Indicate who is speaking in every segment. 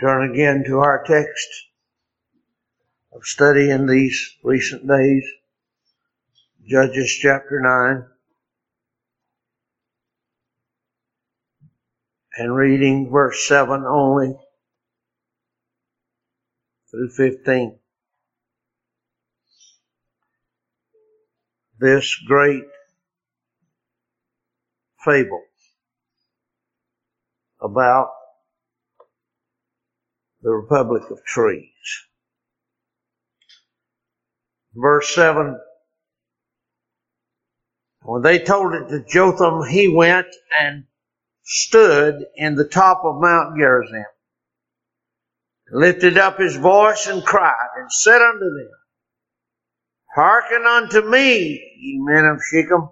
Speaker 1: Turn again to our text of study in these recent days. Judges chapter 9. And reading verse 7 only through 15. This great fable about the Republic of Trees. Verse 7 When they told it to Jotham, he went and stood in the top of Mount Gerizim, lifted up his voice and cried, and said unto them, Hearken unto me, ye men of Shechem.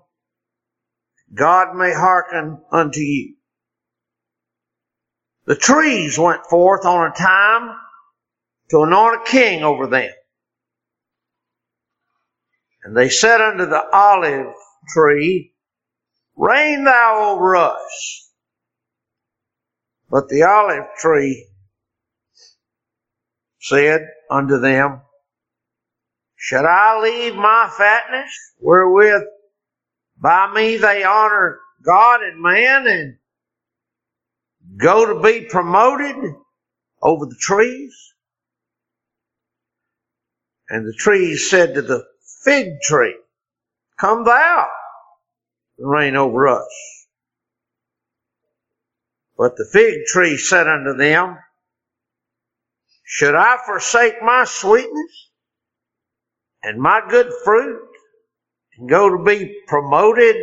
Speaker 1: God may hearken unto you. The trees went forth on a time to anoint a king over them. And they said unto the olive tree, Reign thou over us. But the olive tree said unto them, Should I leave my fatness wherewith by me they honor God and man and go to be promoted over the trees? And the trees said to the fig tree, Come thou and reign over us. But the fig tree said unto them, Should I forsake my sweetness and my good fruit and go to be promoted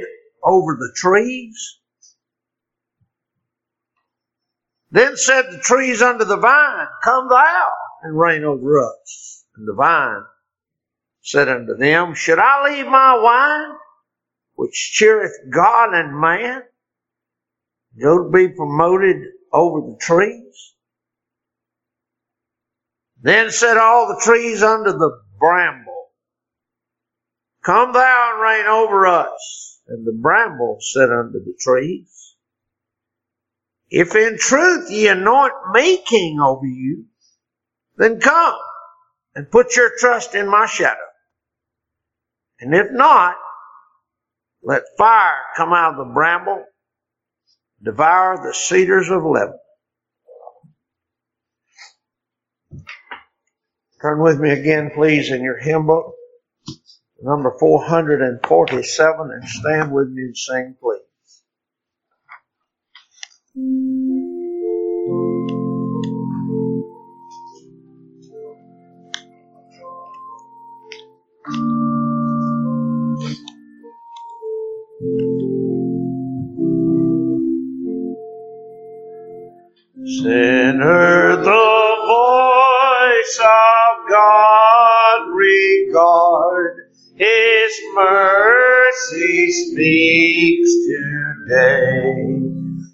Speaker 1: over the trees? Then said the trees under the vine, Come thou and reign over us. And the vine said unto them, Should I leave my wine, which cheereth God and man, go to be promoted over the trees? Then said all the trees under the bramble, Come thou and reign over us. And the bramble said unto the trees, if in truth ye anoint me king over you, then come and put your trust in my shadow. And if not, let fire come out of the bramble, devour the cedars of Lebanon. Turn with me again, please, in your hymn book, number 447, and stand with me and sing, please. Sinner, the voice of God regard, His mercy speaks today.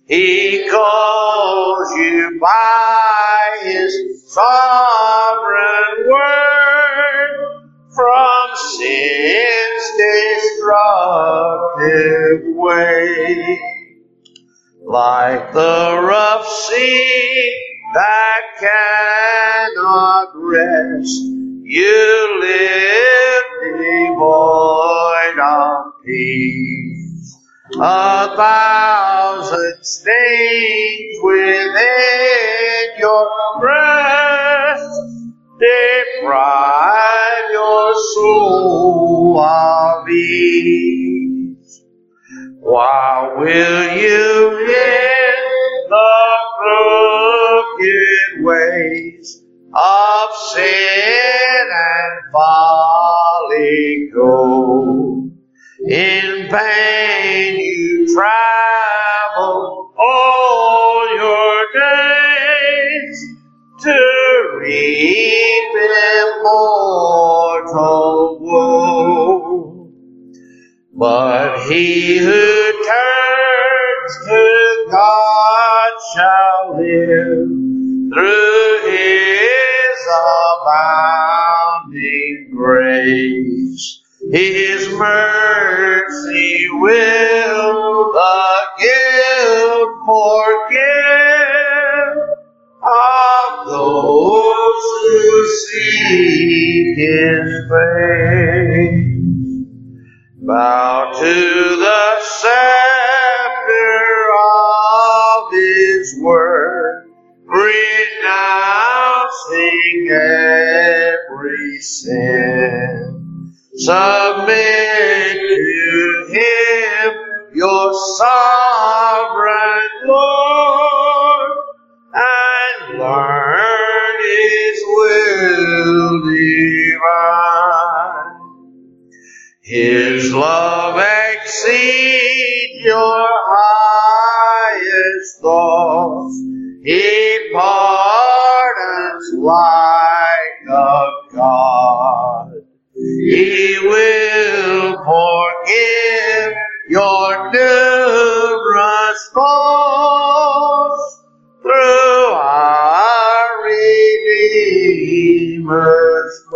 Speaker 1: He calls you by His sovereign word from sin's destructive way. Like the rough sea that cannot rest, you live devoid of peace. A thousand stings within your breast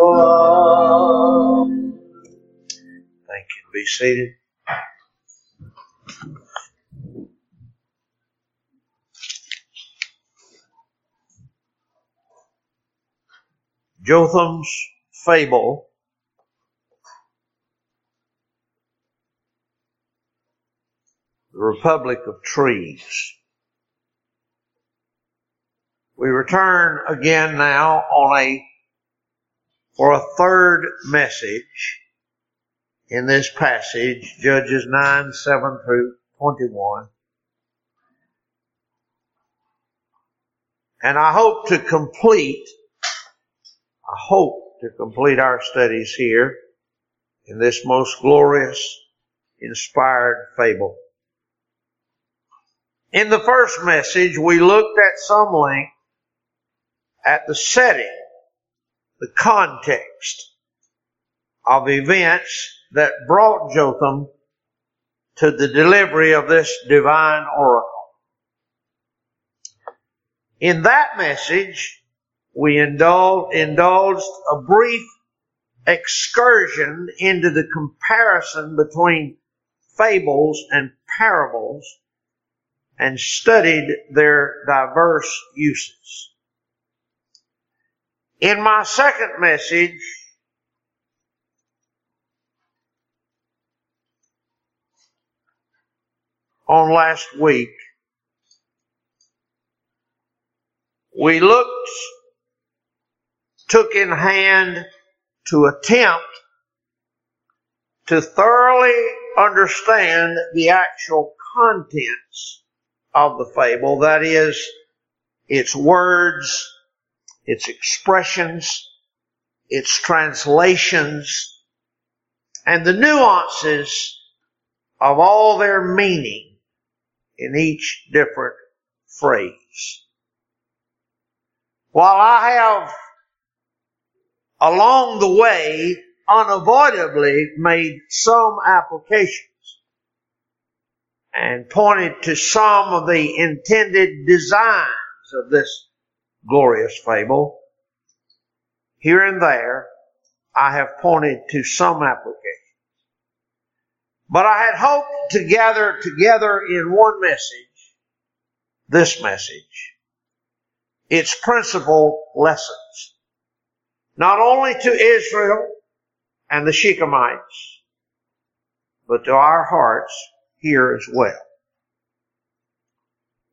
Speaker 1: Thank you. Be seated. Jotham's fable the Republic of Trees. We return again now on a for a third message in this passage, Judges 9, 7 through 21. And I hope to complete, I hope to complete our studies here in this most glorious, inspired fable. In the first message, we looked at some length at the setting, the context of events that brought Jotham to the delivery of this divine oracle. In that message, we indulged, indulged a brief excursion into the comparison between fables and parables and studied their diverse uses. In my second message, on last week, we looked, took in hand to attempt to thoroughly understand the actual contents of the fable. That is, its words, its expressions, its translations, and the nuances of all their meaning in each different phrase. While I have along the way unavoidably made some applications and pointed to some of the intended designs of this glorious fable. Here and there, I have pointed to some applications. But I had hoped to gather together in one message, this message, its principal lessons. Not only to Israel and the Shechemites, but to our hearts here as well.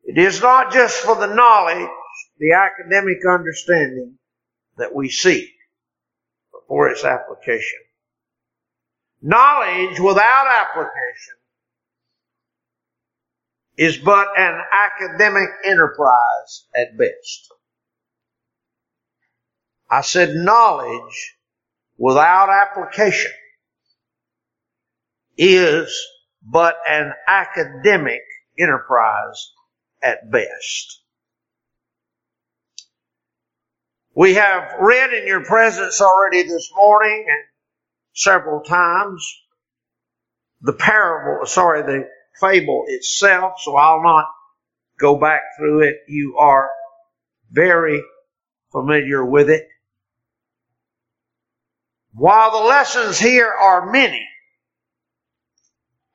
Speaker 1: It is not just for the knowledge, the academic understanding that we seek, for its application. Knowledge without application is but an academic enterprise at best. I said knowledge without application is but an academic enterprise at best. We have read in your presence already this morning and several times the parable, sorry, the fable itself, so I'll not go back through it. You are very familiar with it. While the lessons here are many,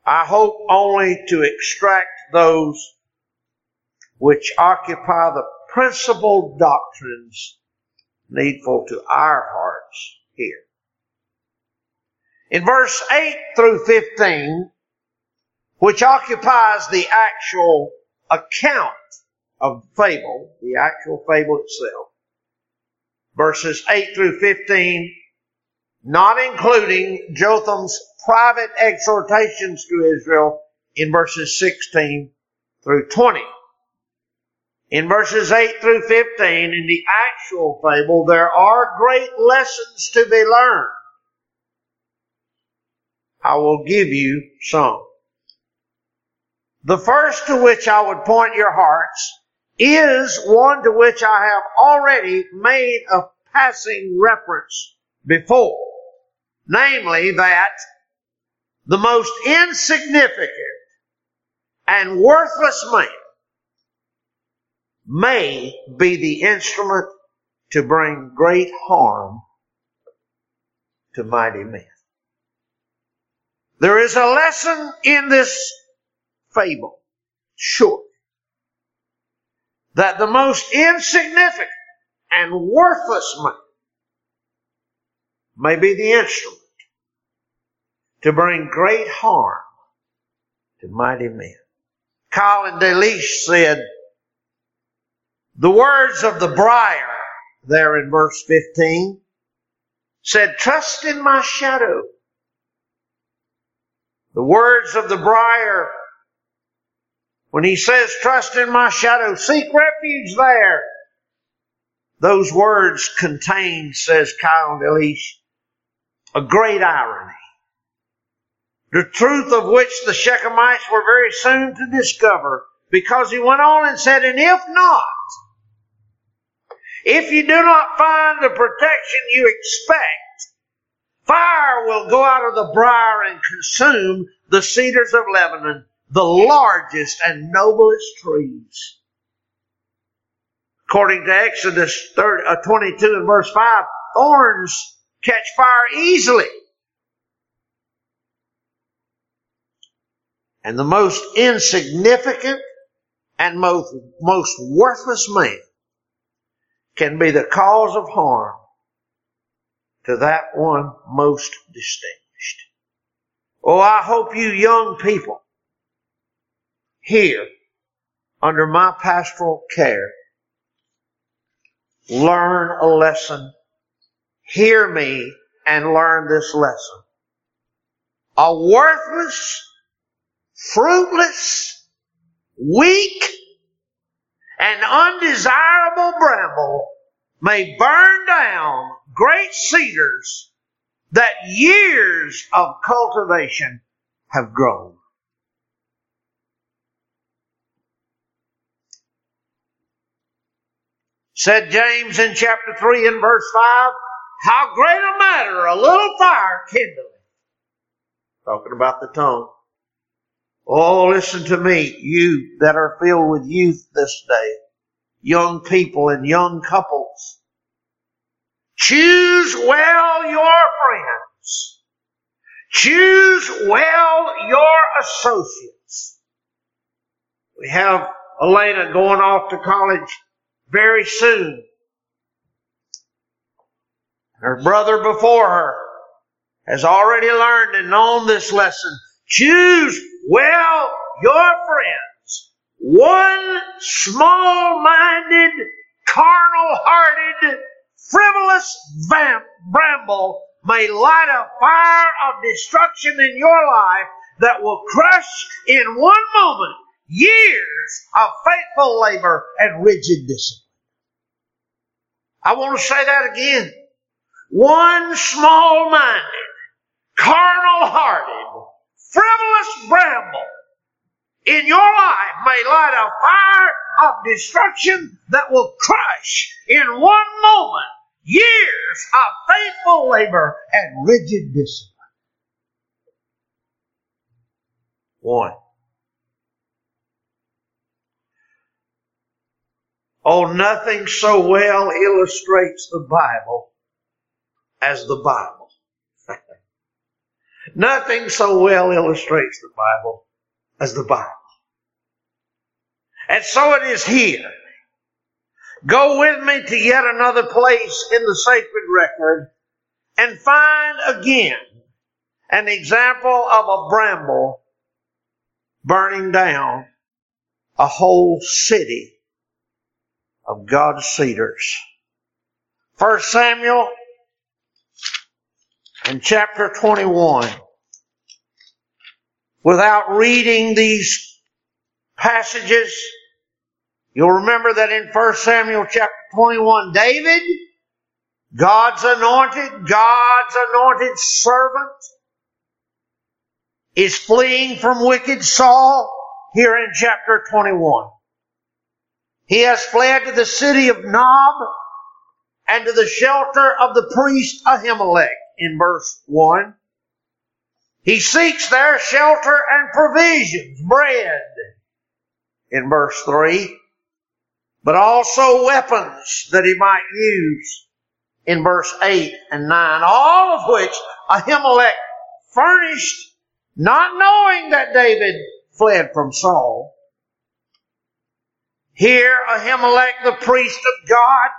Speaker 1: I hope only to extract those which occupy the principal doctrines needful to our hearts here. In verse 8 through 15, which occupies the actual account of the fable, the actual fable itself, verses 8 through 15, not including Jotham's private exhortations to Israel in verses 16 through 20. In verses 8 through 15, in the actual fable, there are great lessons to be learned. I will give you some. The first to which I would point your hearts is one to which I have already made a passing reference before. Namely that the most insignificant and worthless man may be the instrument to bring great harm to mighty men. There is a lesson in this fable, sure, that the most insignificant and worthless man may be the instrument to bring great harm to mighty men. Keil and Delitzsch said, the words of the briar there in verse 15 said, trust in my shadow. The words of the briar when he says, trust in my shadow, seek refuge there. Those words contain, says Keil Delitzsch, a great irony. The truth of which the Shechemites were very soon to discover because he went on and said, and if not, if you do not find the protection you expect, fire will go out of the briar and consume the cedars of Lebanon the largest and noblest trees. According to Exodus 30, uh, 22 and verse 5, thorns catch fire easily. And the most insignificant and most, most worthless man can be the cause of harm to that one most distinguished. Oh, I hope you young people here under my pastoral care learn a lesson. Hear me and learn this lesson. A worthless, fruitless, weak, and undesirable bramble may burn down great cedars that years of cultivation have grown. Said James in chapter 3 and verse 5, how great a matter a little fire kindleth. Talking about the tongue. Oh, listen to me, you that are filled with youth this day, young people and young couples. Choose well your friends. Choose well your associates. We have Elena going off to college very soon. Her brother before her has already learned and known this lesson. Choose well your friends. One small-minded, carnal-hearted, frivolous vamp, bramble may light a fire of destruction in your life that will crush in one moment years of faithful labor and rigid discipline. I want to say that again. One small minded, carnal hearted, frivolous bramble in your life may light a fire of destruction that will crush in one moment years of faithful labor and rigid discipline. One. Oh, nothing so well illustrates the Bible as the Bible. Nothing so well illustrates the Bible as the Bible. And so it is here. Go with me to yet another place in the sacred record and find again an example of a bramble burning down a whole city of God's cedars. First Samuel in chapter 21. Without reading these passages, you'll remember that in 1 Samuel chapter 21, David, God's anointed, God's anointed servant, is fleeing from wicked Saul here in chapter 21. He has fled to the city of Nob and to the shelter of the priest Ahimelech in verse 1. He seeks there shelter and provisions, bread in verse 3, but also weapons that he might use in verse 8 and 9, all of which Ahimelech furnished, not knowing that David fled from Saul. Here Ahimelech, the priest of God,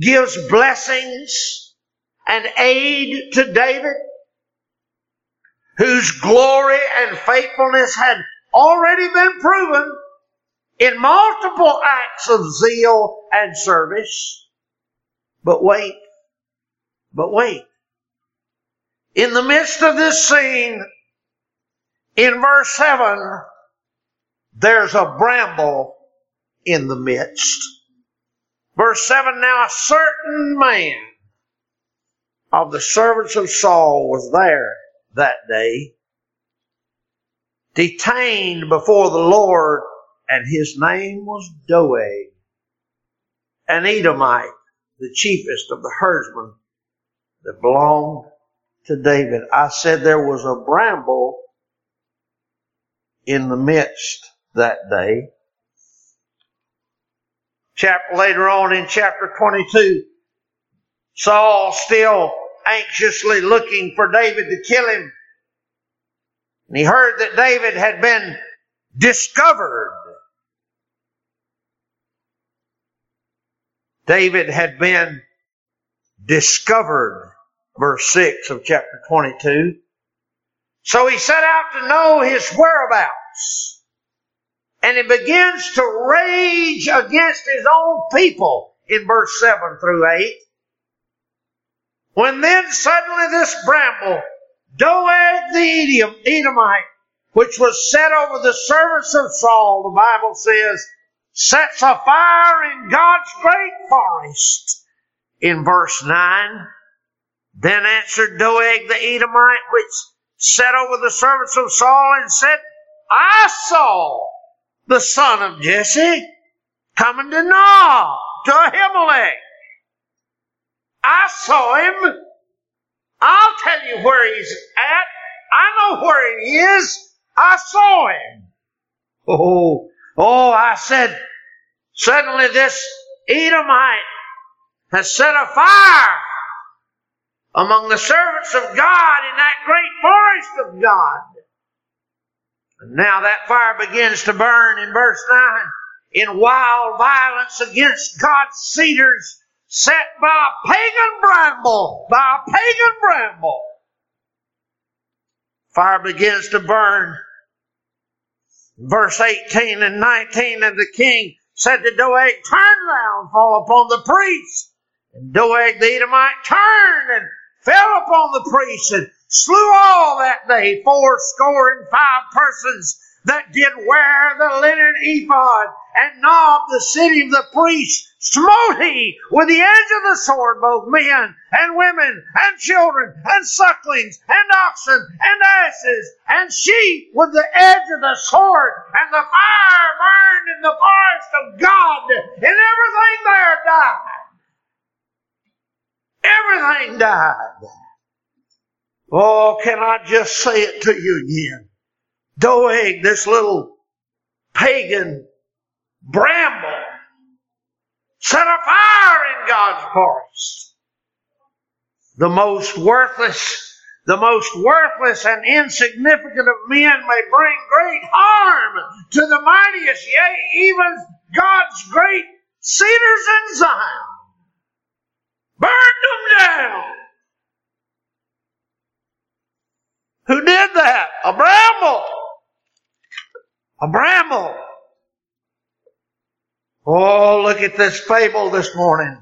Speaker 1: gives blessings and aid to David, whose glory and faithfulness had already been proven in multiple acts of zeal and service. But wait, but wait. In the midst of this scene, in verse 7, there's a bramble in the midst. Verse 7 Now a certain man of the servants of Saul was there that day, detained before the Lord, and his name was Doeg, an Edomite, the chiefest of the herdsmen that belonged to David. I said there was a bramble in the midst that day. Chapter, later on in chapter 22, Saul still anxiously looking for David to kill him. And he heard that David had been discovered. David had been discovered, verse 6 of chapter 22. So he set out to know his whereabouts. And he begins to rage against his own people in verse 7 through 8. When then suddenly this bramble, Doeg the Edomite, which was set over the servants of Saul, the Bible says, sets a fire in God's great forest. In verse 9, then answered Doeg the Edomite, which set over the servants of Saul and said, I saw the son of Jesse coming to Nob, to Ahimelech. I saw him. I'll tell you where he's at. I know where he is. I saw him. Oh, oh, I said, suddenly this Edomite has set a fire among the servants of God in that great forest of God. And now that fire begins to burn in verse 9 in wild violence against God's cedars set by a pagan bramble, by a pagan bramble. Fire begins to burn. Verse 18 and 19, and the king said to Doeg, Turn thou and fall upon the priest. And Doeg the Edomite turned and fell upon the priests and slew all that day four score and five persons that did wear the linen ephod and Nob the city of the priests smote he with the edge of the sword both men and women and children and sucklings and oxen and asses and sheep with the edge of the sword and the fire burned in the forest of God and everything there died. Everything died. Oh, can I just say it to you again? Doeg, this little pagan bramble, set a fire in God's forest. The most worthless, the most worthless and insignificant of men may bring great harm to the mightiest, yea, even God's great cedars in Zion. Burned them down. Who did that? A bramble. A bramble. Oh, look at this fable this morning.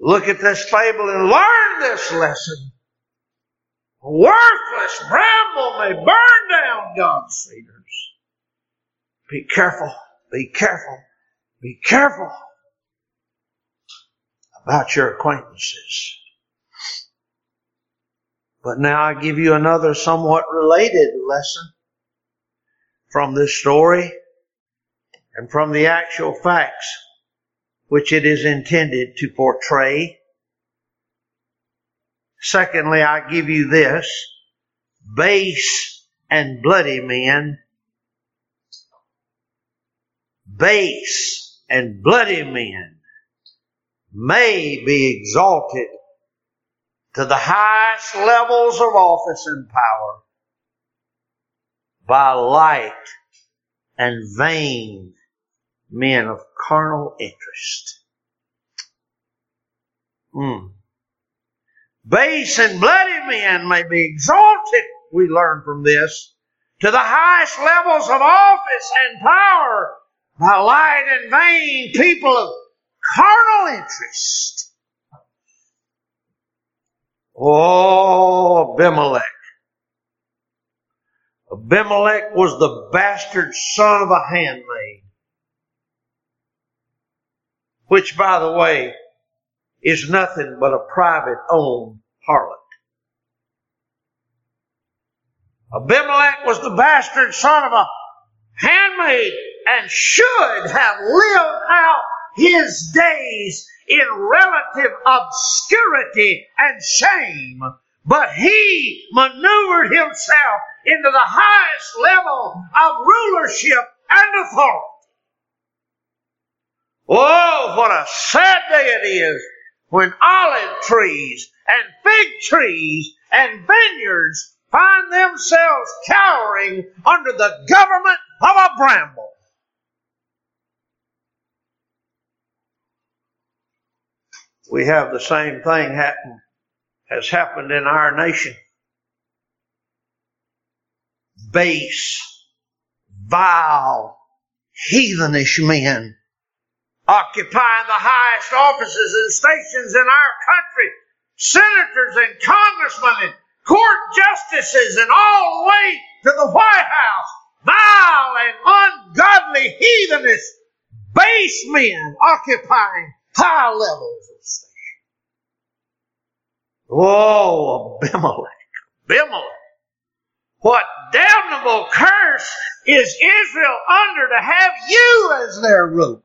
Speaker 1: Look at this fable and learn this lesson. A worthless bramble may burn down God's cedars. Be careful. Be careful. Be careful about your acquaintances. But now I give you another somewhat related lesson from this story and from the actual facts which it is intended to portray. Secondly, I give you this. Base and bloody men, base and bloody men may be exalted to the highest levels of office and power by light and vain men of carnal interest. Mm. Base and bloody men may be exalted, we learn from this, to the highest levels of office and power by light and vain people of carnal interest. Oh, Abimelech. Abimelech was the bastard son of a handmaid. Which, by the way, is nothing but a private owned harlot. Abimelech was the bastard son of a handmaid and should have lived out his days in relative obscurity and shame, but he maneuvered himself into the highest level of rulership and authority. Oh, what a sad day it is when olive trees and fig trees and vineyards find themselves cowering under the government of a bramble. we have the same thing happen has happened in our nation. Base, vile, heathenish men occupying the highest offices and stations in our country, senators and congressmen and court justices and all the way to the White House, vile and ungodly heathenish base men occupying high levels of station. Oh, Abimelech, Abimelech. What damnable curse is Israel under to have you as their ruler?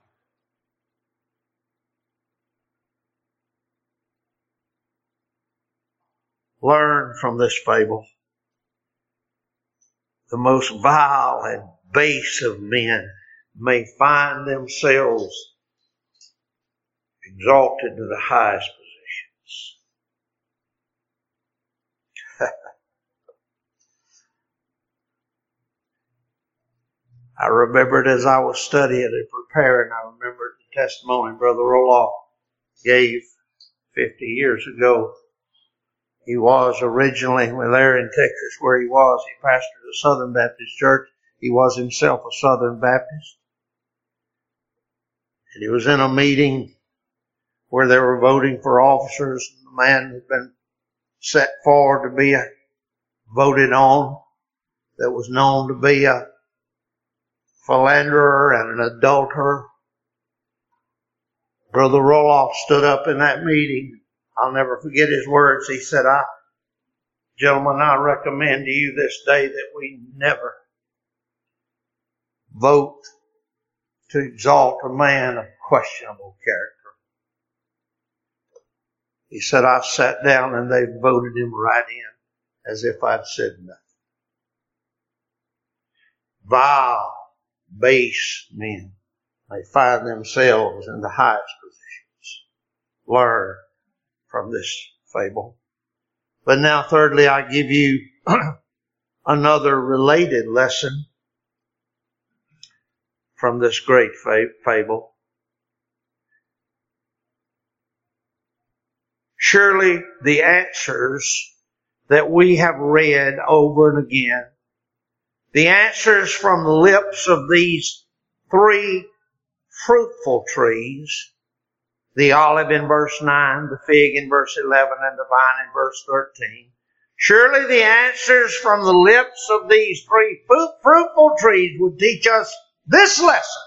Speaker 1: Learn from this fable. The most vile and base of men may find themselves exalted to the highest positions. I remembered as I was studying and preparing, I remembered the testimony Brother Roloff gave 50 years ago. He was originally, there in Texas where he was, he pastored a Southern Baptist church. He was himself a Southern Baptist. And he was in a meeting where they were voting for officers. And the man had been set forward to be voted on that was known to be a philanderer and an adulterer. Brother Roloff stood up in that meeting. I'll never forget his words. He said, I, gentlemen, I recommend to you this day that we never vote to exalt a man of questionable character. He said, I sat down and they voted him right in as if I'd said nothing. Vile, base men. They find themselves in the highest positions. Learn from this fable. But now thirdly, I give you another related lesson from this great fable. Surely the answers that we have read over and again the answers from the lips of these three fruitful trees, the olive in verse 9, the fig in verse 11, and the vine in verse 13. Surely the answers from the lips of these three fruitful trees would teach us this lesson.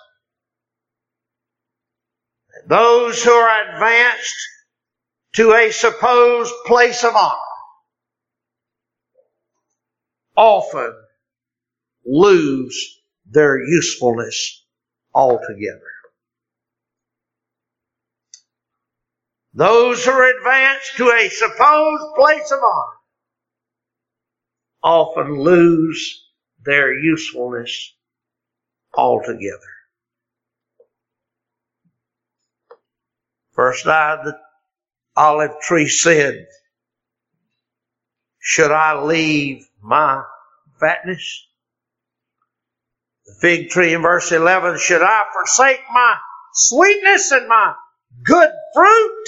Speaker 1: Those who are advanced to a supposed place of honor often lose their usefulness altogether. Those who are advanced to a supposed place of honor often lose their usefulness altogether. First I, the olive tree said, should I leave my fatness? The fig tree in verse 11, should I forsake my sweetness and my good fruit?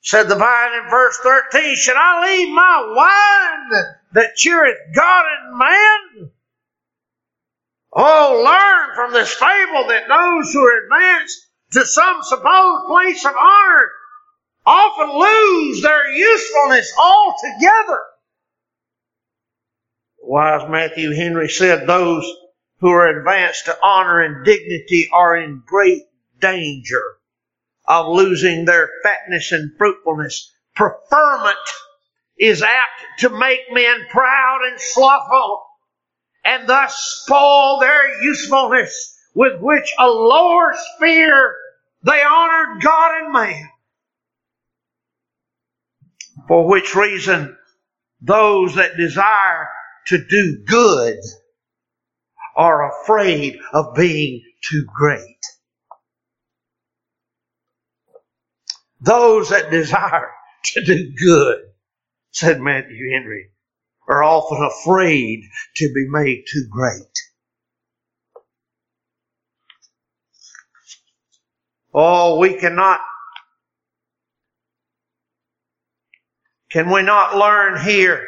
Speaker 1: Said the vine in verse 13, should I leave my wine that cheereth God and man? Oh, learn from this fable that those who are advanced to some supposed place of honor often lose their usefulness altogether. Wise Matthew Henry said those who are advanced to honor and dignity are in great danger of losing their fatness and fruitfulness. Preferment is apt to make men proud and slothful and thus spoil their usefulness with which a lower sphere they honored God and man. For which reason those that desire to do good are afraid of being too great. Those that desire to do good, said Matthew Henry, are often afraid to be made too great. Oh, we cannot. Can we not learn here?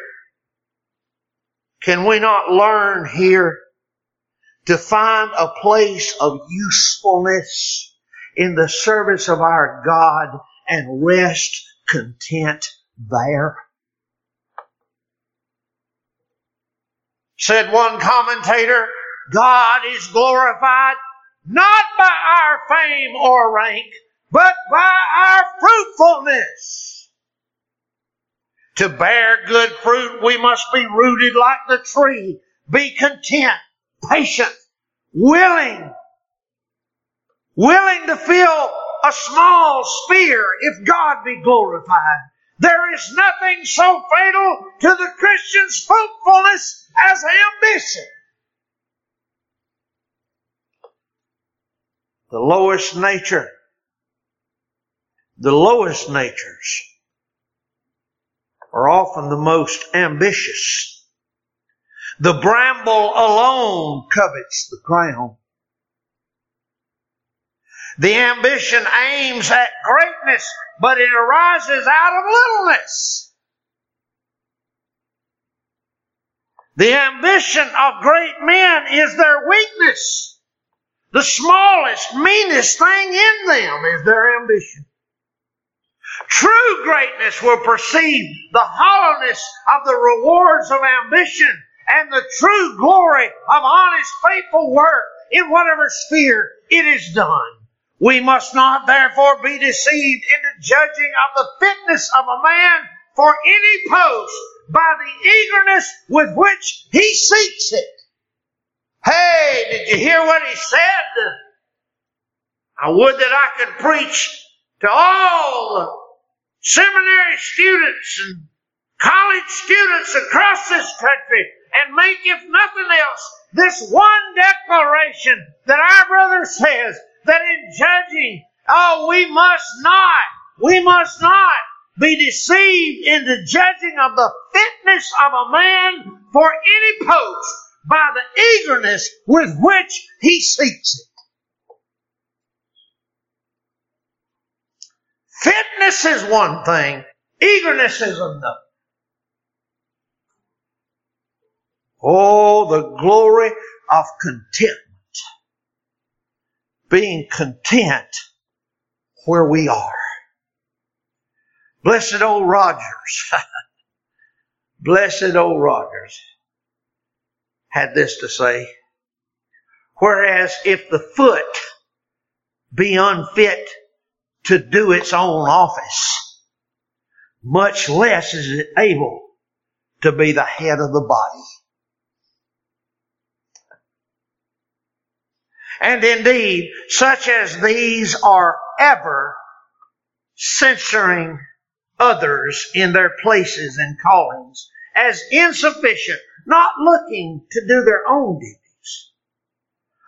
Speaker 1: Can we not learn here to find a place of usefulness in the service of our God and rest content there? Said one commentator, God is glorified not by our fame or rank, but by our fruitfulness. To bear good fruit, we must be rooted like the tree, be content, patient, willing, willing to fill a small sphere if God be glorified. There is nothing so fatal to the Christian's fruitfulness as ambition. the lowest nature, the lowest natures are often the most ambitious. The bramble alone covets the crown. The ambition aims at greatness, but it arises out of littleness. The ambition of great men is their weakness. The smallest, meanest thing in them is their ambition. True greatness will perceive the hollowness of the rewards of ambition and the true glory of honest, faithful work in whatever sphere it is done. We must not therefore be deceived into judging of the fitness of a man for any post by the eagerness with which he seeks it. Hey, did you hear what he said? I would that I could preach to all seminary students and college students across this country and make, if nothing else, this one declaration that our brother says that in judging, oh, we must not, we must not be deceived into judging of the fitness of a man for any post by the eagerness with which he seeks it. Fitness is one thing, eagerness is another. Oh, the glory of contentment. Being content where we are. Blessed old Rogers. Blessed old Rogers had this to say. Whereas if the foot be unfit to do its own office, much less is it able to be the head of the body. And indeed, such as these are ever censuring others in their places and callings as insufficient, not looking to do their own duties.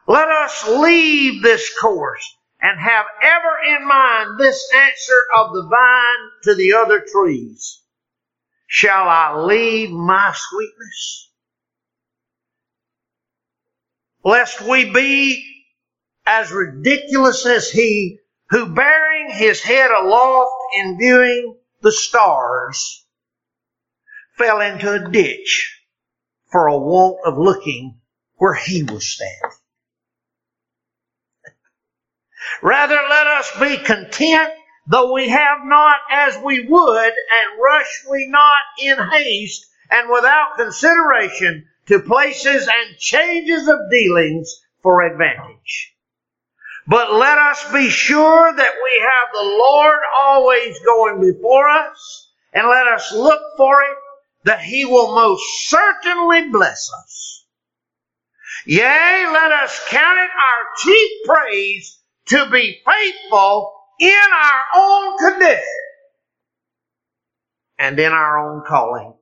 Speaker 1: Let us leave this course and have ever in mind this answer of the vine to the other trees. Shall I leave my sweetness? Lest we be as ridiculous as he who bearing his head aloft in viewing the stars fell into a ditch for a want of looking where he was standing. Rather let us be content though we have not as we would and rush we not in haste and without consideration to places and changes of dealings for advantage. But let us be sure that we have the Lord always going before us, and let us look for it that He will most certainly bless us. Yea, let us count it our chief praise to be faithful in our own condition and in our own calling.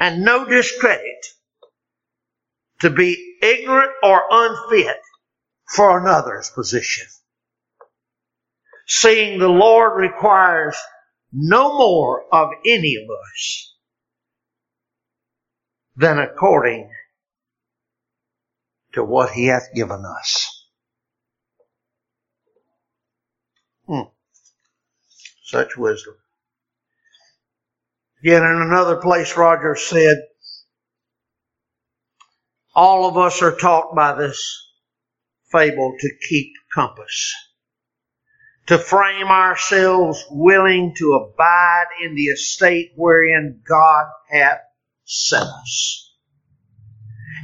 Speaker 1: And no discredit to be ignorant or unfit for another's position. Seeing the Lord requires no more of any of us than according to what He hath given us. Hmm. Such wisdom. Yet in another place, Roger said, all of us are taught by this fable to keep compass, to frame ourselves willing to abide in the estate wherein God hath set us.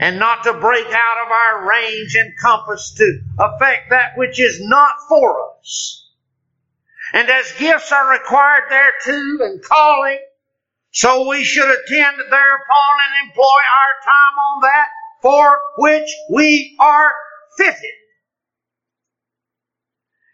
Speaker 1: And not to break out of our range and compass to affect that which is not for us. And as gifts are required thereto and calling, so we should attend thereupon and employ our time on that for which we are fitted.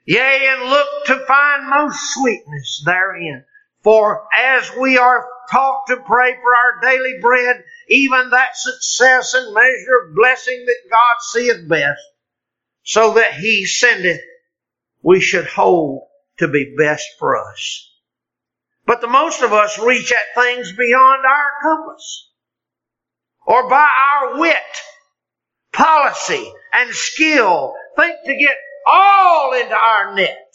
Speaker 1: Yea, and look to find most sweetness therein. For as we are taught to pray for our daily bread, even that success and measure of blessing that God seeth best, so that He sendeth, we should hold to be best for us. But the most of us reach at things beyond our compass, or by our wit policy and skill think to get all into our net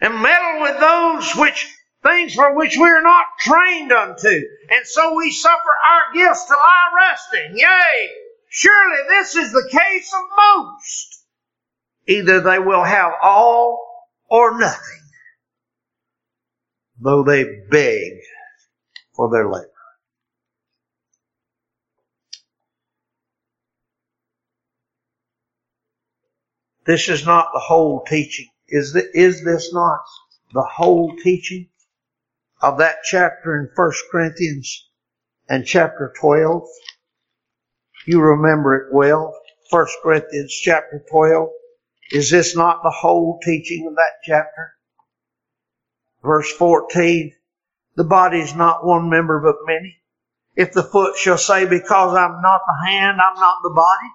Speaker 1: and meddle with those which things for which we are not trained unto. And so we suffer our gifts to lie resting. Yea, surely this is the case of most. Either they will have all or nothing, though they beg for their labor. This is not the whole teaching. Is, the, is this not the whole teaching of that chapter in 1 Corinthians and chapter 12? You remember it well. 1 Corinthians chapter 12. Is this not the whole teaching of that chapter? Verse 14. The body is not one member but many. If the foot shall say, because I'm not the hand, I'm not the body,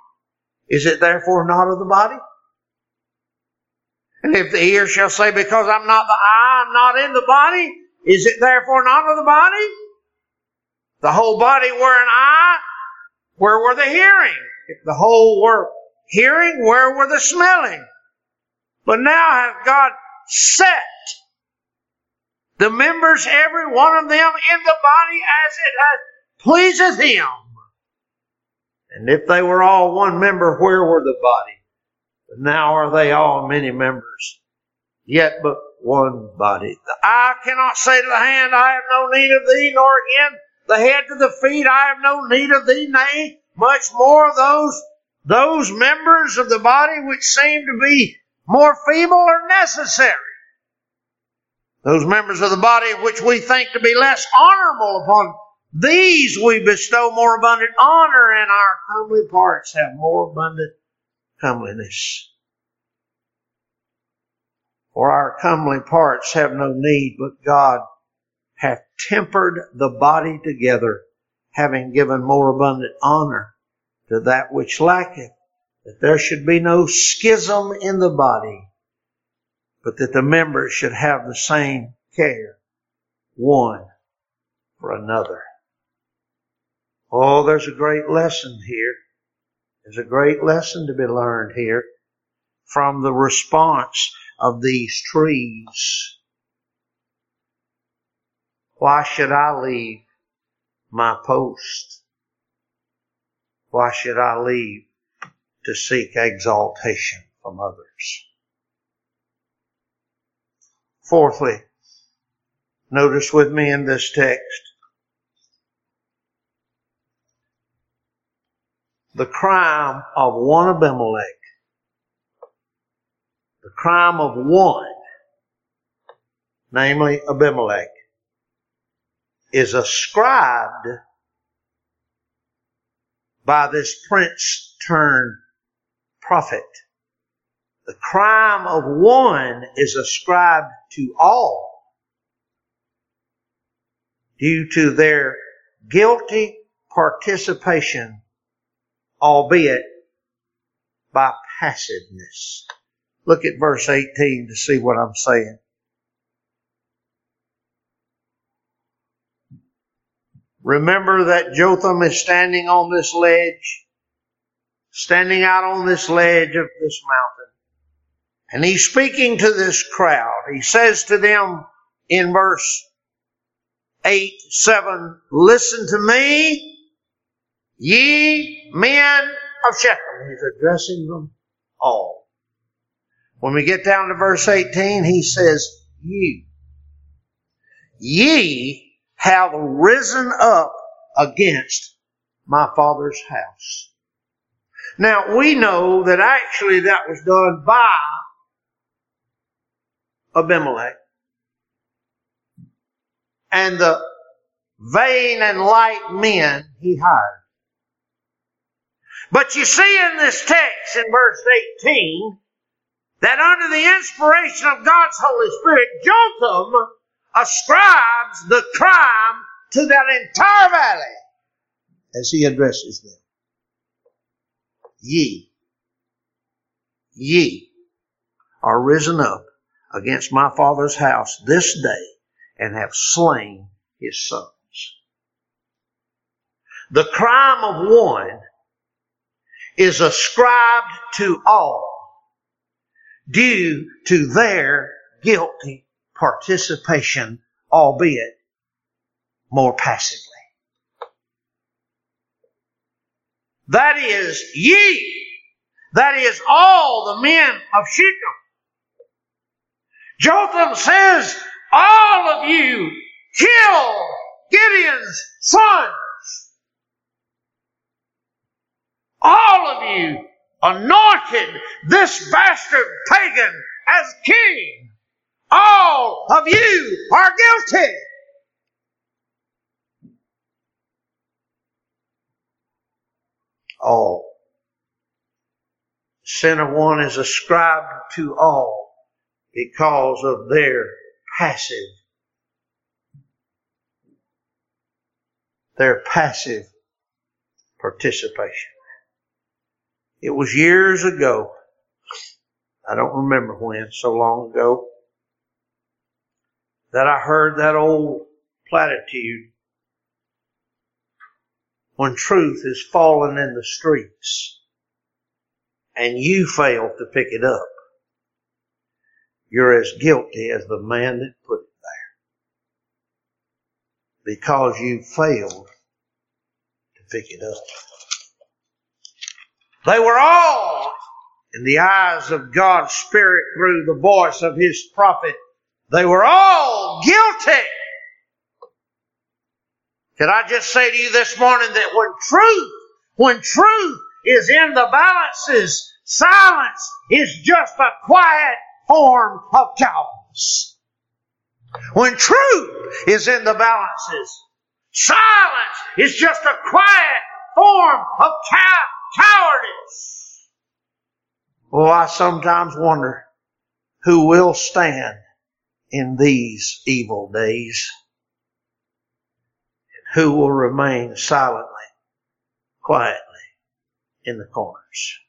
Speaker 1: is it therefore not of the body? And if the ear shall say, Because I'm not the eye, I'm not in the body, is it therefore not of the body? The whole body were an eye, where were the hearing? If the whole were hearing, where were the smelling? But now hath God set The members, every one of them in the body as it has pleaseth him. And if they were all one member, where were the body? But now are they all many members, yet but one body. The eye cannot say to the hand, I have no need of thee, nor again the head to the feet, I have no need of thee, nay, much more those, those members of the body which seem to be more feeble are necessary. Those members of the body which we think to be less honorable upon these we bestow more abundant honor, and our comely parts have more abundant comeliness. For our comely parts have no need, but God hath tempered the body together, having given more abundant honor to that which lacketh, that there should be no schism in the body, but that the members should have the same care one for another. Oh, there's a great lesson here. There's a great lesson to be learned here from the response of these trees. Why should I leave my post? Why should I leave to seek exaltation from others? Fourthly, notice with me in this text, the crime of one Abimelech, the crime of one, namely Abimelech, is ascribed by this prince turned prophet. The crime of one is ascribed to all due to their guilty participation albeit by passiveness. Look at verse 18 to see what I'm saying. Remember that Jotham is standing on this ledge, standing out on this ledge of this mountain. And he's speaking to this crowd. He says to them in verse 8, 7, listen to me Ye men of Shechem. He's addressing them all. When we get down to verse 18, he says, You. Ye have risen up against my father's house. Now we know that actually that was done by Abimelech. And the vain and light men he hired. But you see in this text in verse 18 that under the inspiration of God's Holy Spirit, Jotham ascribes the crime to that entire valley as he addresses them. Ye, ye are risen up against my father's house this day and have slain his sons. The crime of one is ascribed to all due to their guilty participation, albeit more passively. That is ye. That is all the men of Shechem. Jotham says, all of you kill Gideon's son all of you anointed this bastard pagan as king. All of you are guilty. All. Sin of one is ascribed to all because of their passive, their passive participation. It was years ago. I don't remember when, so long ago, that I heard that old platitude. When truth is fallen in the streets and you fail to pick it up, you're as guilty as the man that put it there. because you failed to pick it up. They were all, in the eyes of God's Spirit through the voice of His prophet, they were all guilty. Can I just say to you this morning that when truth, when truth is in the balances, silence is just a quiet form of cowardice. When truth is in the balances, silence is just a quiet form of cow- cowardice. Oh, I sometimes wonder who will stand in these evil days and who will remain silently, quietly in the corners.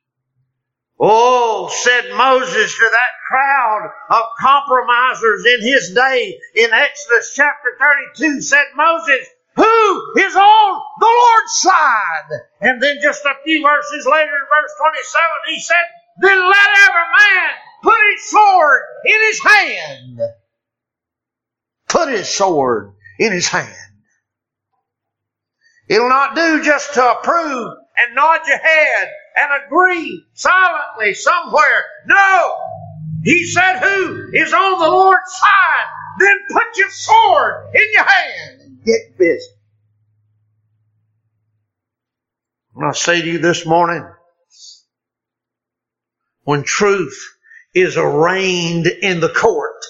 Speaker 1: Oh, said Moses to that crowd of compromisers in his day in Exodus chapter 32, said Moses, who is on the Lord's side? And then just a few verses later in verse 27, he said, then let every man put his sword in his hand. Put his sword in his hand. It'll not do just to approve and nod your head and agree silently somewhere. No! He said, Who is on the Lord's side? Then put your sword in your hand and get busy. And I say to you this morning, when truth is arraigned in the court,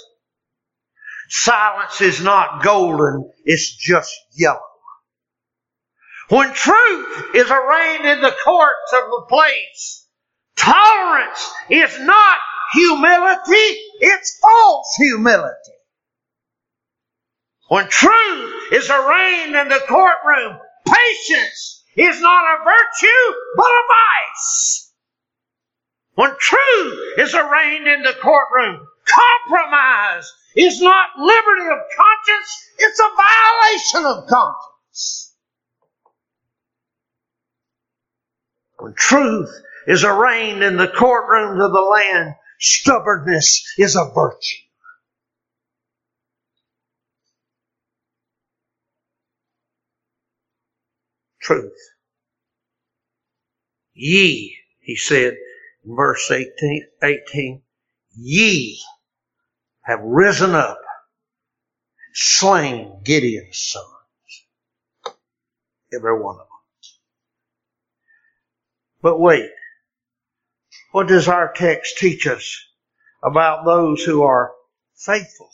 Speaker 1: silence is not golden, it's just yellow. When truth is arraigned in the courts of the place, tolerance is not humility, it's false humility. When truth is arraigned in the courtroom, patience is not a virtue, but a vice. When truth is arraigned in the courtroom, compromise is not liberty of conscience, it's a violation of conscience. When truth is arraigned in the courtrooms of the land, stubbornness is a virtue. Truth. Ye, he said in verse 18, 18 ye have risen up, slain Gideon's sons. Every one of them. But wait, what does our text teach us about those who are faithful?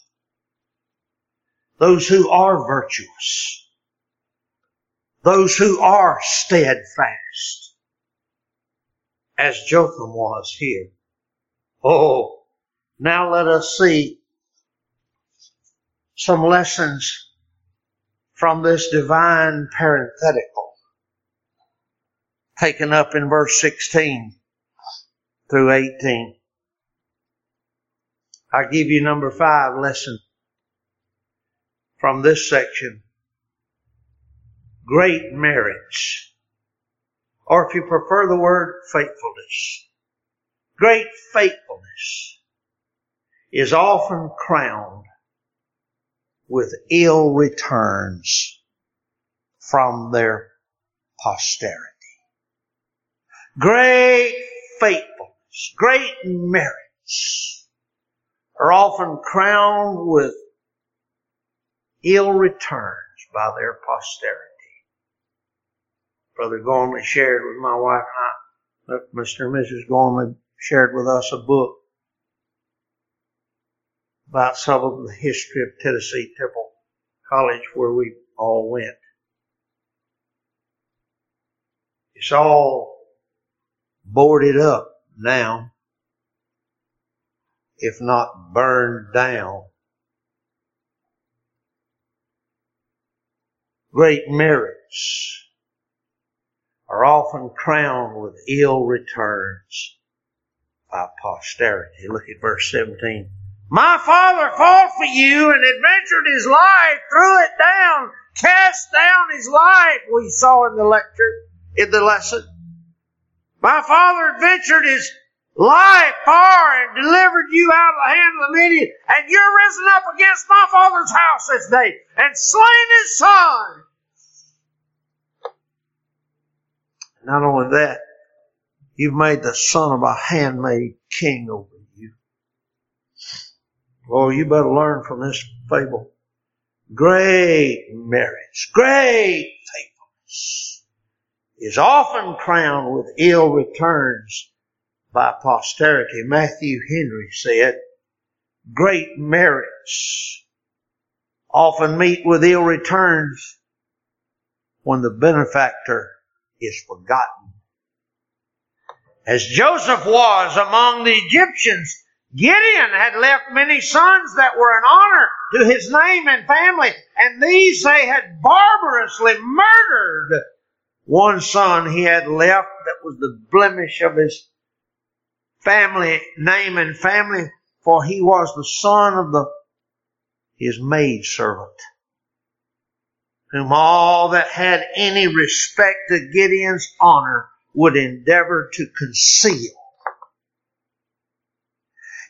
Speaker 1: Those who are virtuous? Those who are steadfast? As Jotham was here. Oh, now let us see some lessons from this divine parenthetical taken up in verse 16 through 18. I give you number five lesson from this section. Great marriage. Or if you prefer the word faithfulness. Great faithfulness is often crowned with ill returns from their posterity. Great faithfulness, great merits are often crowned with ill returns by their posterity. Brother Gormley shared with my wife and I, Mr. and Mrs. Gormley shared with us a book about some of the history of Tennessee Temple College where we all went. It's all boarded up now, if not burned down. Great merits are often crowned with ill returns by posterity. Look at verse 17. My father fought for you and adventured his life, threw it down, cast down his life, we saw in the lecture, in the lesson. My father adventured his life far and delivered you out of the hand of the Midian, and you're risen up against my father's house this day and slain his son. Not only that, you've made the son of a handmaid king over you. Oh, you better learn from this fable. Great marriage, great faithfulness is often crowned with ill returns by posterity. Matthew Henry said, great merits often meet with ill returns when the benefactor is forgotten. As Joseph was among the Egyptians, Gideon had left many sons that were an honor to his name and family, and these they had barbarously murdered. One son he had left that was the blemish of his family name and family, for he was the son of the his maid servant, whom all that had any respect to Gideon's honor would endeavor to conceal.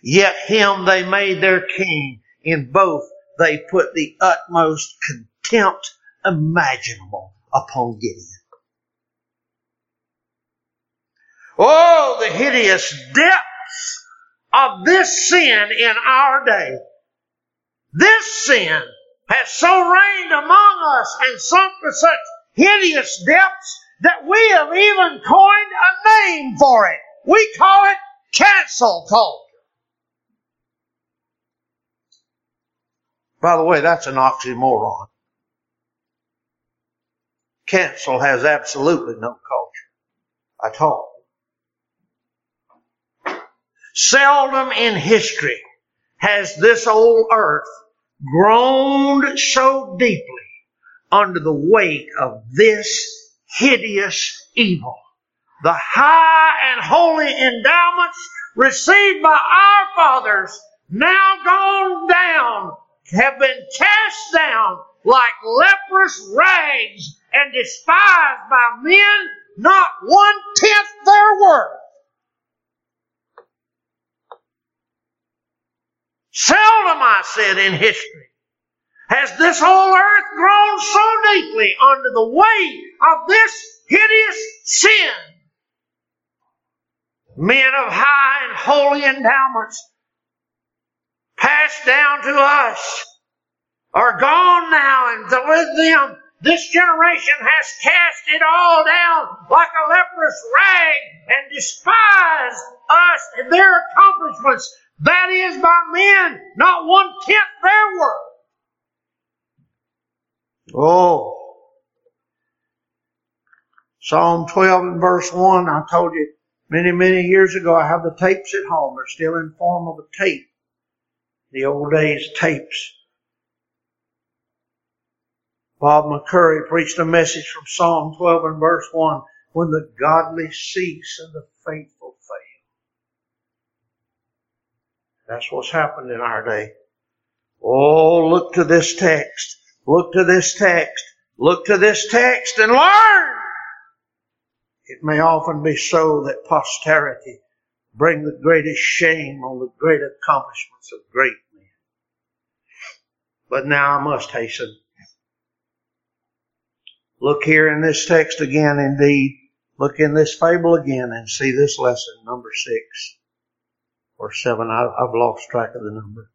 Speaker 1: Yet him they made their king. In both they put the utmost contempt imaginable upon Gideon. Oh, the hideous depths of this sin in our day. This sin has so reigned among us and sunk to such hideous depths that we have even coined a name for it. We call it cancel culture. By the way, that's an oxymoron. Cancel has absolutely no culture at all. Seldom in history has this old earth groaned so deeply under the weight of this hideous evil. The high and holy endowments received by our fathers now gone down have been cast down like leprous rags and despised by men not one tenth their worth. Seldom, I said, in history has this whole earth grown so deeply under the weight of this hideous sin. Men of high and holy endowments passed down to us are gone now, and with them, this generation has cast it all down like a leprous rag and despised us and their accomplishments. That is by men, not one tenth their worth. Oh. Psalm 12 and verse 1, I told you many, many years ago, I have the tapes at home. They're still in form of a tape the old days tapes. Bob McCurry preached a message from Psalm 12 and verse 1 when the godly cease and the faithful fail. That's what's happened in our day. Oh, look to this text. Look to this text. Look to this text and learn. It may often be so that posterity bring the greatest shame on the great accomplishments of great men. But now I must hasten. Look here in this text again, indeed. Look in this fable again and see this lesson, number six or seven. I, I've lost track of the number.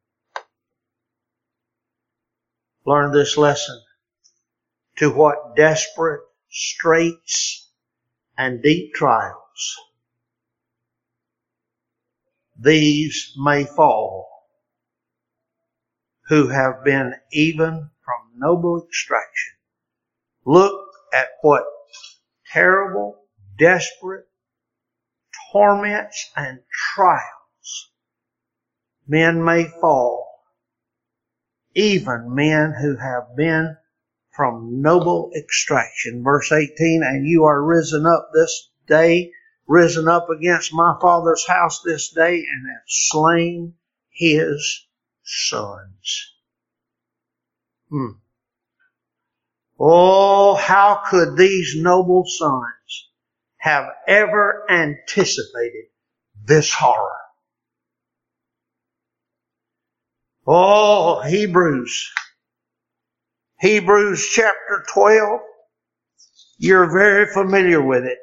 Speaker 1: Learn this lesson to what desperate straits and deep trials these may fall, who have been even from noble extraction. Look at what terrible, desperate torments and trials men may fall, even men who have been from noble extraction. Verse 18, and you are risen up this day risen up against my father's house this day and have slain his sons. Hmm. Oh, how could these noble sons have ever anticipated this horror. Oh, Hebrews. Hebrews chapter 12. You're very familiar with it.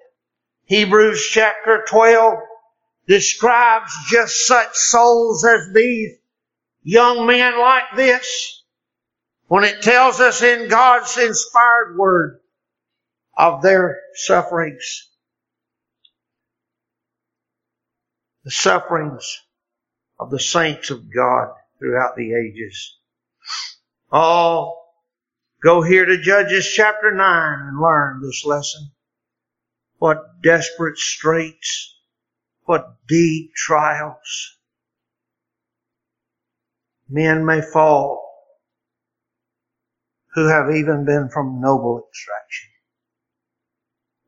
Speaker 1: Hebrews chapter 12 describes just such souls as these young men like this when it tells us in God's inspired word of their sufferings. The sufferings of the saints of God throughout the ages. All go here to Judges chapter 9 and learn this lesson. What desperate straits, what deep trials. Men may fall who have even been from noble extraction.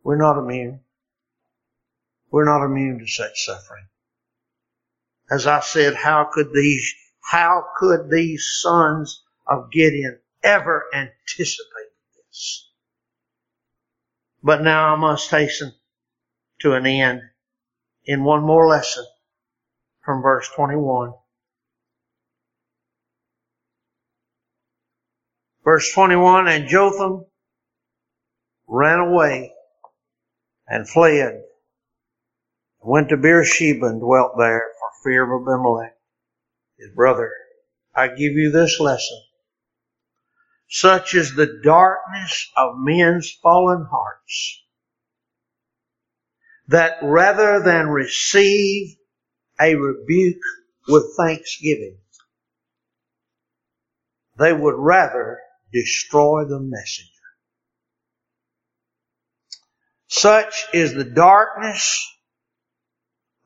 Speaker 1: We're not immune. We're not immune to such suffering. As I said, how could these, how could these sons of Gideon ever anticipate this? But now I must hasten to an end in one more lesson from verse 21. Verse 21, and Jotham ran away and fled, went to Beersheba and dwelt there for fear of Abimelech, his brother. I give you this lesson. Such is the darkness of men's fallen hearts that rather than receive a rebuke with thanksgiving, they would rather destroy the messenger. Such is the darkness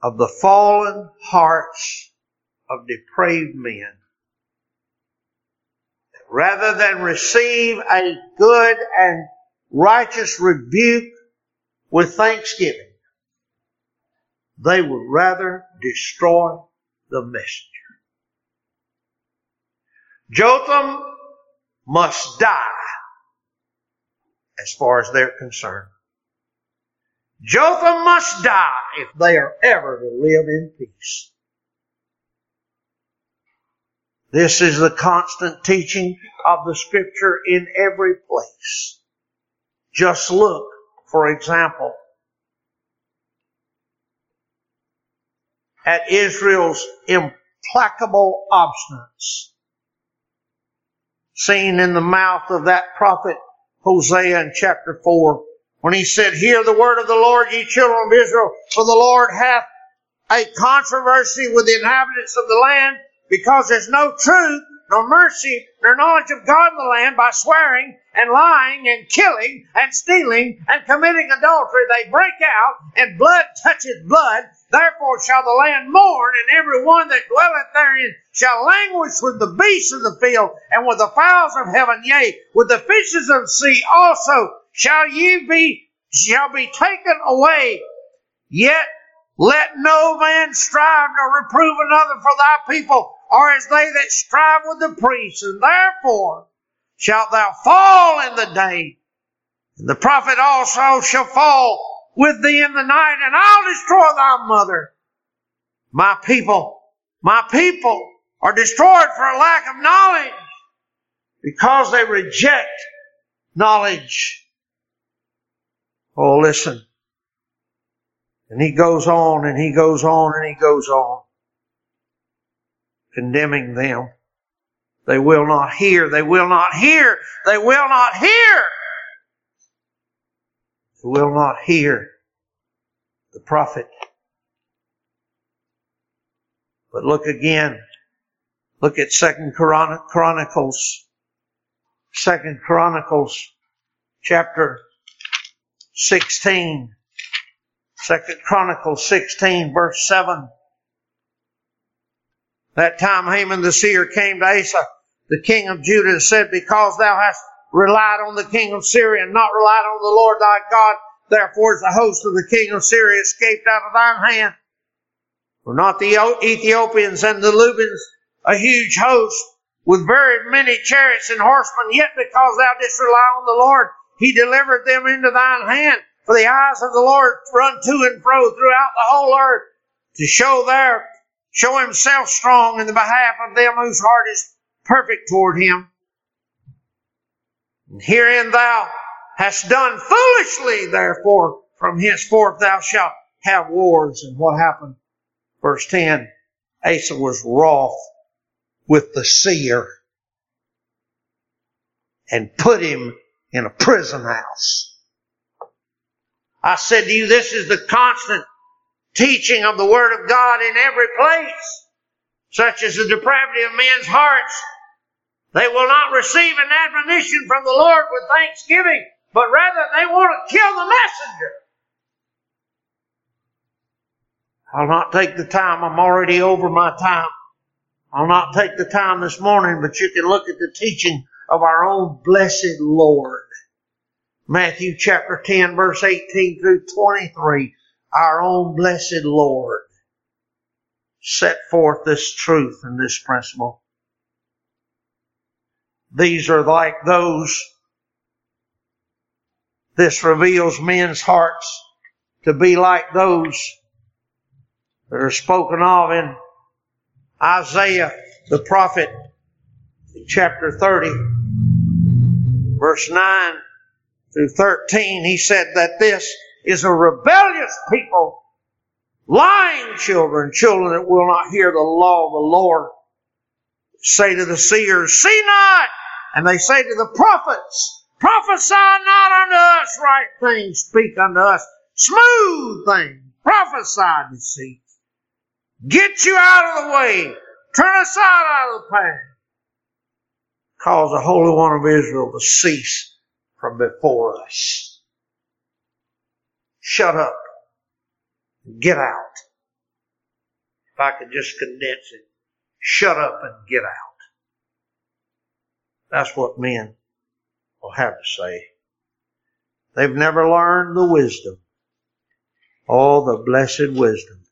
Speaker 1: of the fallen hearts of depraved men. Rather than receive a good and righteous rebuke with thanksgiving, they would rather destroy the messenger. Jotham must die as far as they're concerned. Jotham must die if they are ever to live in peace. This is the constant teaching of the scripture in every place. Just look, for example, at Israel's implacable obstinance seen in the mouth of that prophet Hosea in chapter 4 when he said, Hear the word of the Lord, ye children of Israel, for the Lord hath a controversy with the inhabitants of the land because there's no truth, nor mercy, nor knowledge of God in the land by swearing and lying and killing and stealing and committing adultery. They break out and blood touches blood Therefore shall the land mourn, and every one that dwelleth therein shall languish with the beasts of the field, and with the fowls of heaven, yea, with the fishes of the sea also shall ye be, shall be taken away. Yet let no man strive nor reprove another for thy people, or as they that strive with the priests, and therefore shalt thou fall in the day. And the prophet also shall fall with thee in the night, and I'll destroy thy mother. My people, my people are destroyed for a lack of knowledge because they reject knowledge. Oh, listen. And he goes on and he goes on and he goes on, condemning them. They will not hear. They will not hear. They will not hear who will not hear the prophet. But look again. Look at Second Chronicles. Second Chronicles chapter 16. Second Chronicles 16 verse 7. That time Hanani the seer came to Asa, the king of Judah, and said, Because thou hast relied on the king of Syria and not relied on the Lord thy God, therefore is the host of the king of Syria escaped out of thine hand. Were not the Ethiopians and the Lubians a huge host with very many chariots and horsemen, yet because thou didst rely on the Lord, he delivered them into thine hand. For the eyes of the Lord run to and fro throughout the whole earth to show their, show himself strong in the behalf of them whose heart is perfect toward him. And herein thou hast done foolishly, therefore from henceforth thou shalt have wars. And what happened? Verse 10, Asa was wroth with the seer and put him in a prison house. I said to you, this is the constant teaching of the Word of God in every place, such as the depravity of men's hearts. They will not receive an admonition from the Lord with thanksgiving, but rather they want to kill the messenger. I'll not take the time. I'm already over my time. I'll not take the time this morning, but you can look at the teaching of our own blessed Lord. Matthew chapter 10 verse 18 through 23. Our own blessed Lord set forth this truth and this principle. These are like those. This reveals men's hearts to be like those that are spoken of in Isaiah the prophet, chapter 30, verse 9 through 13. He said that this is a rebellious people, lying children, children that will not hear the law of the Lord. Say to the seers, see not! And they say to the prophets, prophesy not unto us right things, speak unto us smooth things, prophesy deceit. Get you out of the way. Turn aside out of the path. Cause the Holy One of Israel to cease from before us. Shut up. Get out. If I could just condense it. Shut up and get out. That's what men will have to say. They've never learned the wisdom. All the blessed wisdom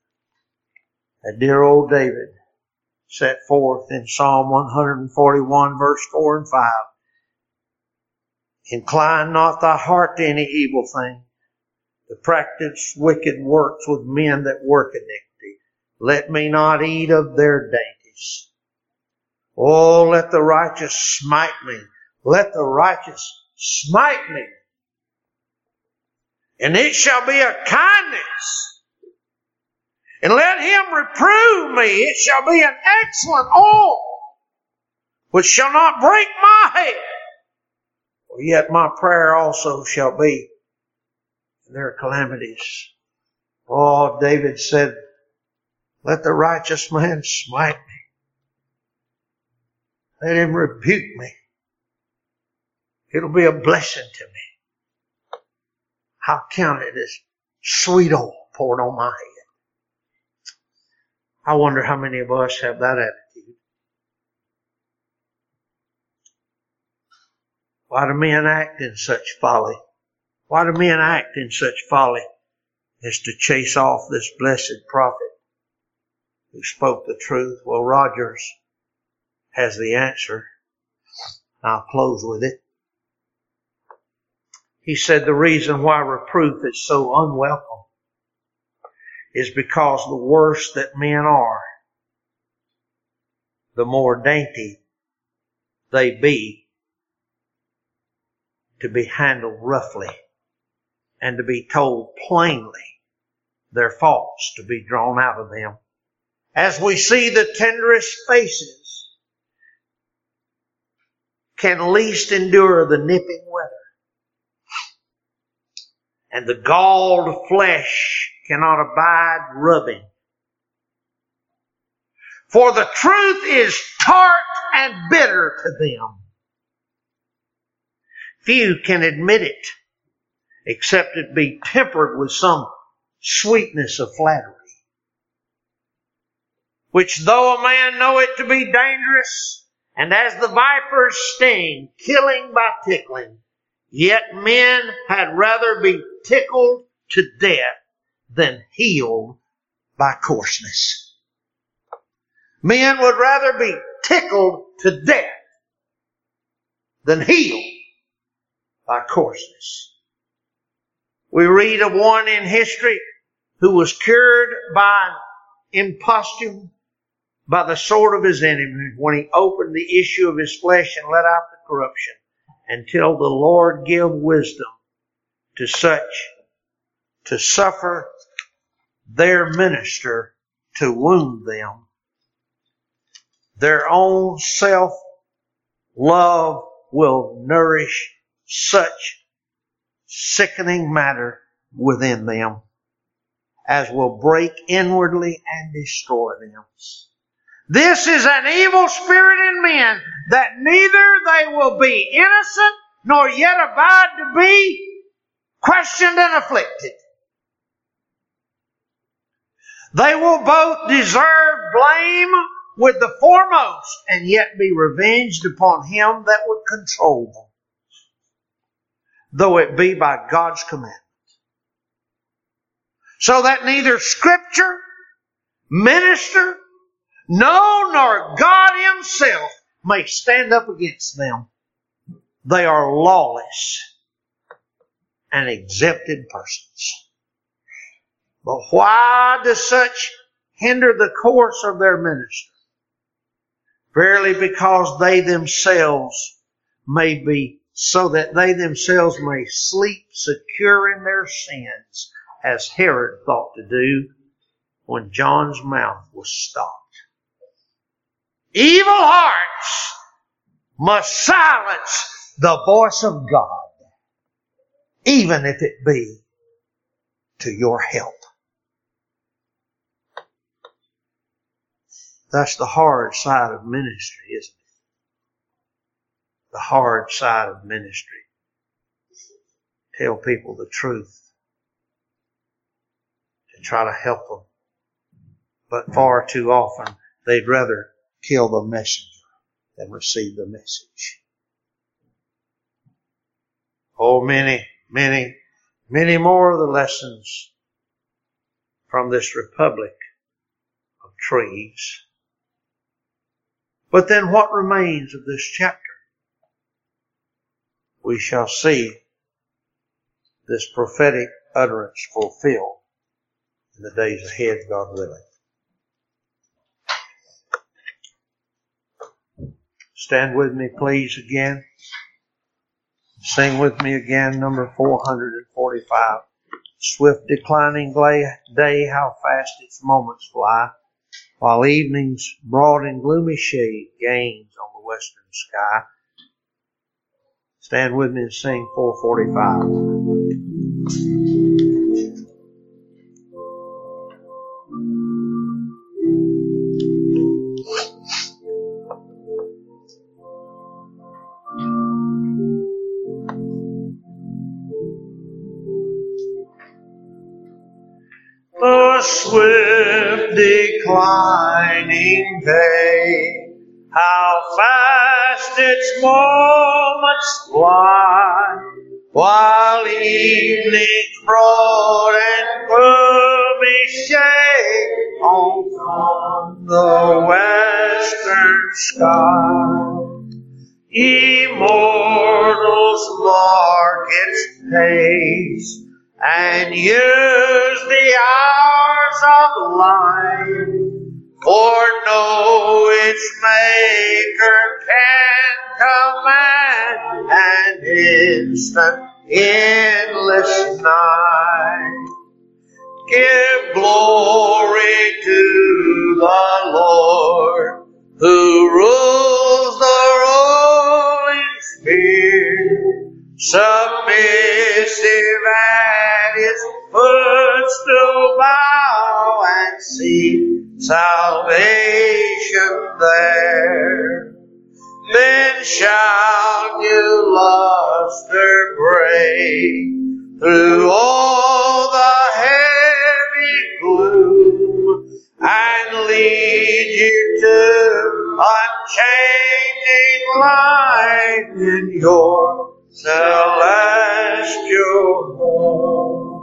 Speaker 1: that dear old David set forth in Psalm 141 verse 4 and 5. Incline not thy heart to any evil thing, to practice wicked works with men that work iniquity. Let me not eat of their dainties. Oh, let the righteous smite me. Let the righteous smite me. And it shall be a kindness and let him reprove me. It shall be an excellent oil, which shall not break my head. For yet my prayer also shall be their calamities. Oh, David said, let the righteous man smite me. Let him rebuke me. It'll be a blessing to me. I'll count it as sweet oil poured on my head. I wonder how many of us have that attitude. Why do men act in such folly? Why do men act in such folly as to chase off this blessed prophet who spoke the truth? Well, Rogers has the answer. I'll close with it. He said the reason why reproof is so unwelcome is because the worse that men are, the more dainty they be to be handled roughly and to be told plainly their faults to be drawn out of them. As we see the tenderest faces can least endure the nipping weather and the galled flesh cannot abide rubbing. For the truth is tart and bitter to them. Few can admit it, except it be tempered with some sweetness of flattery. Which though a man know it to be dangerous, and as the viper's sting, killing by tickling, yet men had rather be tickled to death than healed by coarseness. Men would rather be tickled to death than healed by coarseness. We read of one in history who was cured by imposthumed by the sword of his enemy when he opened the issue of his flesh and let out the corruption until the Lord give wisdom to such to suffer their minister to wound them. Their own self love will nourish such sickening matter within them as will break inwardly and destroy them. This is an evil spirit in men that neither they will be innocent nor yet abide to be questioned and afflicted. They will both deserve blame with the foremost and yet be revenged upon him that would control them, though it be by God's commandment. So that neither scripture, minister, no, nor God himself may stand up against them. They are lawless and exempted persons. But why does such hinder the course of their ministry? Verily because they themselves may be, so that they themselves may sleep secure in their sins, as Herod thought to do when John's mouth was stopped. Evil hearts must silence the voice of God, even if it be to your help. That's the hard side of ministry, isn't it? The hard side of ministry. Tell people the truth. To try to help them. But far too often, they'd rather kill the messenger than receive the message. Oh, many, many, many more of the lessons from this republic of trees but then what remains of this chapter? We shall see this prophetic utterance fulfilled in the days ahead, God willing. Stand with me, please, again. Sing with me again, number 445. Swift declining day, how fast its moments fly while evening's broad and gloomy shade gains on the western sky. Stand with me and sing 445. swift declining day. How its moments fly, while evening broad and gloomy shade on the western sky. Immortals mark its pace and use the hours of life for no its maker can command an instant endless night. Give glory to the Lord who rules the rolling sphere, submissive at his footstool bow and see salvation there. Then shall you luster break through all the heavy gloom and lead you to unchanging light in your celestial home.